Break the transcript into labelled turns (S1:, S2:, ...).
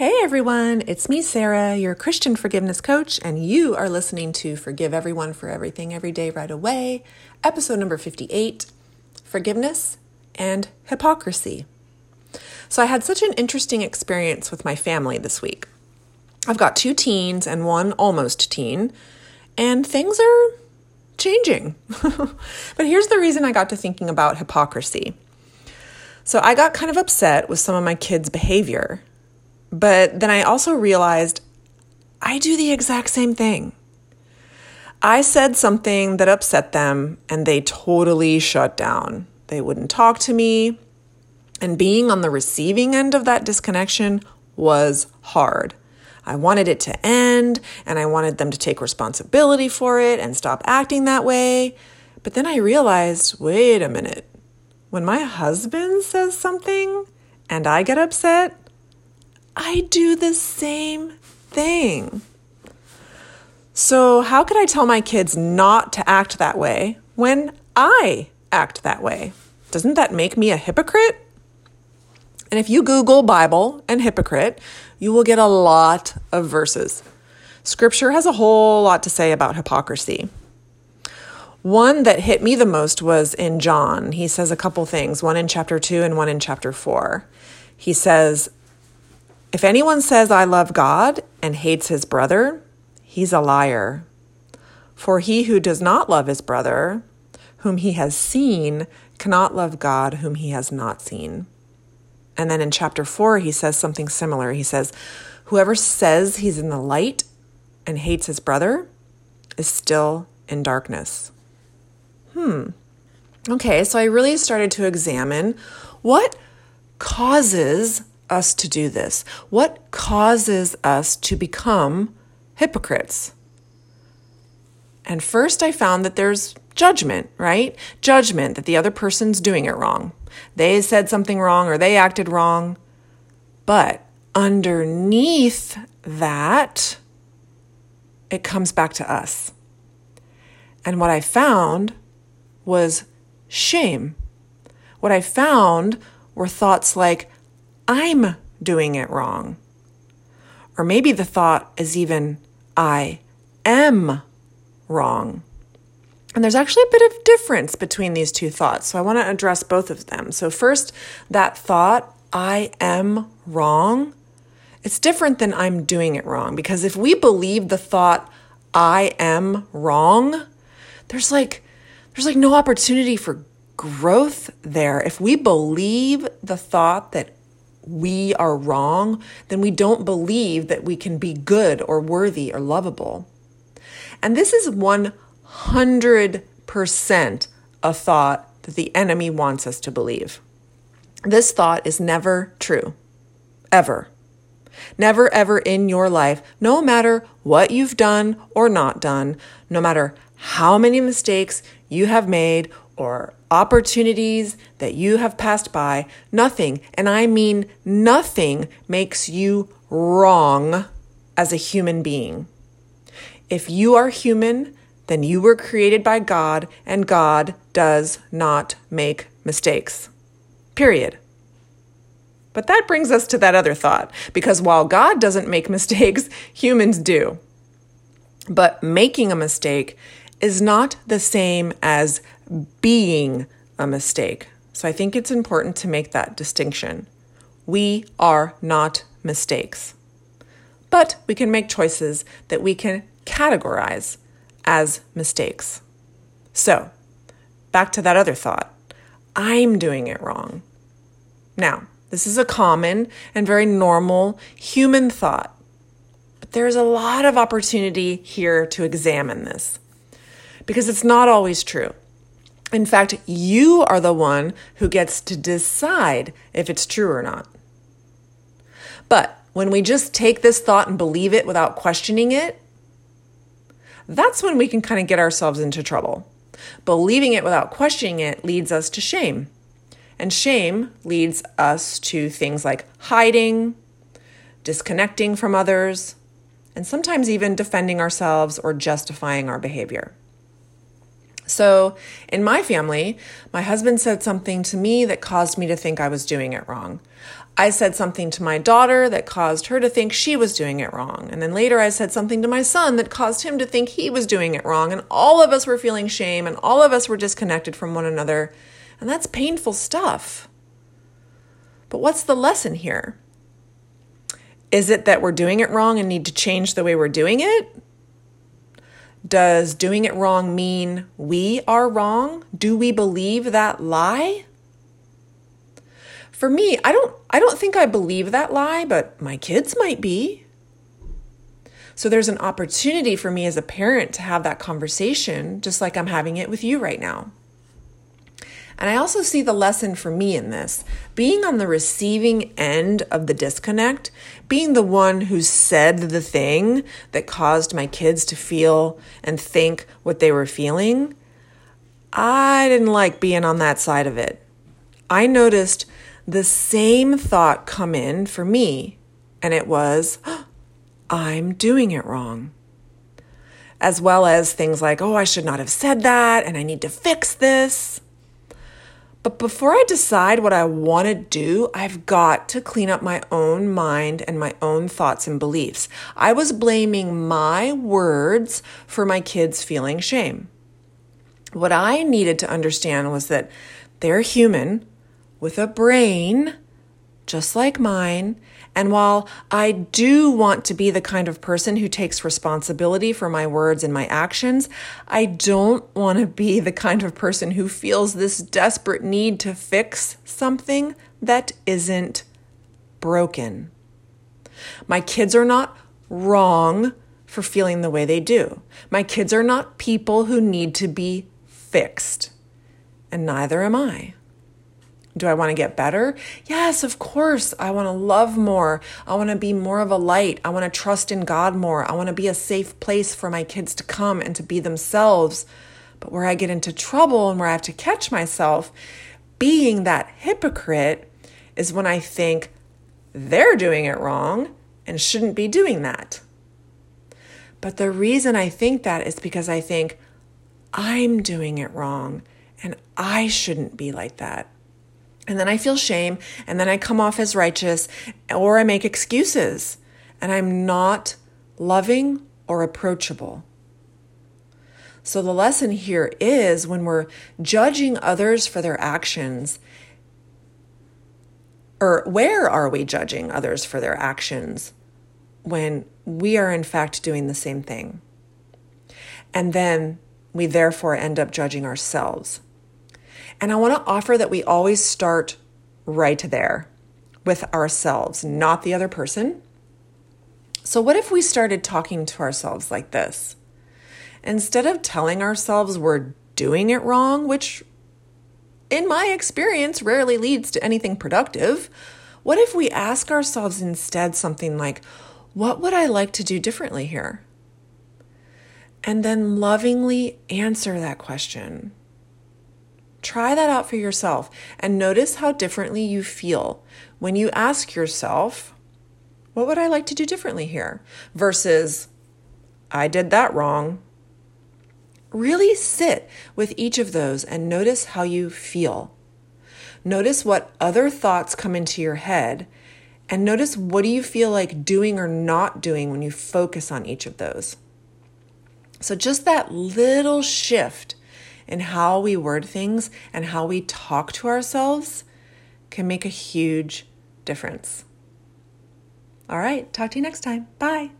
S1: Hey everyone, it's me, Sarah, your Christian forgiveness coach, and you are listening to Forgive Everyone for Everything Every Day Right Away, episode number 58 Forgiveness and Hypocrisy. So, I had such an interesting experience with my family this week. I've got two teens and one almost teen, and things are changing. but here's the reason I got to thinking about hypocrisy. So, I got kind of upset with some of my kids' behavior but then I also realized I do the exact same thing. I said something that upset them and they totally shut down. They wouldn't talk to me. And being on the receiving end of that disconnection was hard. I wanted it to end and I wanted them to take responsibility for it and stop acting that way. But then I realized wait a minute. When my husband says something and I get upset, I do the same thing. So, how could I tell my kids not to act that way when I act that way? Doesn't that make me a hypocrite? And if you Google Bible and hypocrite, you will get a lot of verses. Scripture has a whole lot to say about hypocrisy. One that hit me the most was in John. He says a couple things, one in chapter 2 and one in chapter 4. He says, if anyone says, I love God and hates his brother, he's a liar. For he who does not love his brother, whom he has seen, cannot love God whom he has not seen. And then in chapter 4, he says something similar. He says, Whoever says he's in the light and hates his brother is still in darkness. Hmm. Okay, so I really started to examine what causes us to do this? What causes us to become hypocrites? And first, I found that there's judgment, right? Judgment that the other person's doing it wrong. They said something wrong or they acted wrong. But underneath that, it comes back to us. And what I found was shame. What I found were thoughts like, I'm doing it wrong. Or maybe the thought is even, I am wrong. And there's actually a bit of difference between these two thoughts. So I want to address both of them. So, first, that thought, I am wrong, it's different than I'm doing it wrong. Because if we believe the thought, I am wrong, there's like, there's like no opportunity for growth there. If we believe the thought that we are wrong, then we don't believe that we can be good or worthy or lovable. And this is 100% a thought that the enemy wants us to believe. This thought is never true, ever. Never, ever in your life, no matter what you've done or not done, no matter how many mistakes you have made or opportunities that you have passed by, nothing, and I mean nothing, makes you wrong as a human being. If you are human, then you were created by God, and God does not make mistakes. Period. But that brings us to that other thought, because while God doesn't make mistakes, humans do. But making a mistake is not the same as being a mistake. So I think it's important to make that distinction. We are not mistakes. But we can make choices that we can categorize as mistakes. So, back to that other thought I'm doing it wrong. Now, this is a common and very normal human thought, but there's a lot of opportunity here to examine this because it's not always true. In fact, you are the one who gets to decide if it's true or not. But when we just take this thought and believe it without questioning it, that's when we can kind of get ourselves into trouble. Believing it without questioning it leads us to shame. And shame leads us to things like hiding, disconnecting from others, and sometimes even defending ourselves or justifying our behavior. So, in my family, my husband said something to me that caused me to think I was doing it wrong. I said something to my daughter that caused her to think she was doing it wrong. And then later I said something to my son that caused him to think he was doing it wrong. And all of us were feeling shame and all of us were disconnected from one another. And that's painful stuff. But what's the lesson here? Is it that we're doing it wrong and need to change the way we're doing it? Does doing it wrong mean we are wrong? Do we believe that lie? For me, I don't I don't think I believe that lie, but my kids might be. So there's an opportunity for me as a parent to have that conversation just like I'm having it with you right now. And I also see the lesson for me in this being on the receiving end of the disconnect, being the one who said the thing that caused my kids to feel and think what they were feeling. I didn't like being on that side of it. I noticed the same thought come in for me, and it was, oh, I'm doing it wrong. As well as things like, oh, I should not have said that, and I need to fix this. But before I decide what I want to do, I've got to clean up my own mind and my own thoughts and beliefs. I was blaming my words for my kids feeling shame. What I needed to understand was that they're human with a brain just like mine. And while I do want to be the kind of person who takes responsibility for my words and my actions, I don't want to be the kind of person who feels this desperate need to fix something that isn't broken. My kids are not wrong for feeling the way they do. My kids are not people who need to be fixed, and neither am I. Do I want to get better? Yes, of course. I want to love more. I want to be more of a light. I want to trust in God more. I want to be a safe place for my kids to come and to be themselves. But where I get into trouble and where I have to catch myself being that hypocrite is when I think they're doing it wrong and shouldn't be doing that. But the reason I think that is because I think I'm doing it wrong and I shouldn't be like that. And then I feel shame, and then I come off as righteous, or I make excuses, and I'm not loving or approachable. So, the lesson here is when we're judging others for their actions, or where are we judging others for their actions when we are in fact doing the same thing? And then we therefore end up judging ourselves. And I want to offer that we always start right there with ourselves, not the other person. So, what if we started talking to ourselves like this? Instead of telling ourselves we're doing it wrong, which in my experience rarely leads to anything productive, what if we ask ourselves instead something like, What would I like to do differently here? And then lovingly answer that question. Try that out for yourself and notice how differently you feel when you ask yourself, What would I like to do differently here? versus, I did that wrong. Really sit with each of those and notice how you feel. Notice what other thoughts come into your head and notice what do you feel like doing or not doing when you focus on each of those. So, just that little shift in how we word things and how we talk to ourselves can make a huge difference. All right, talk to you next time. Bye.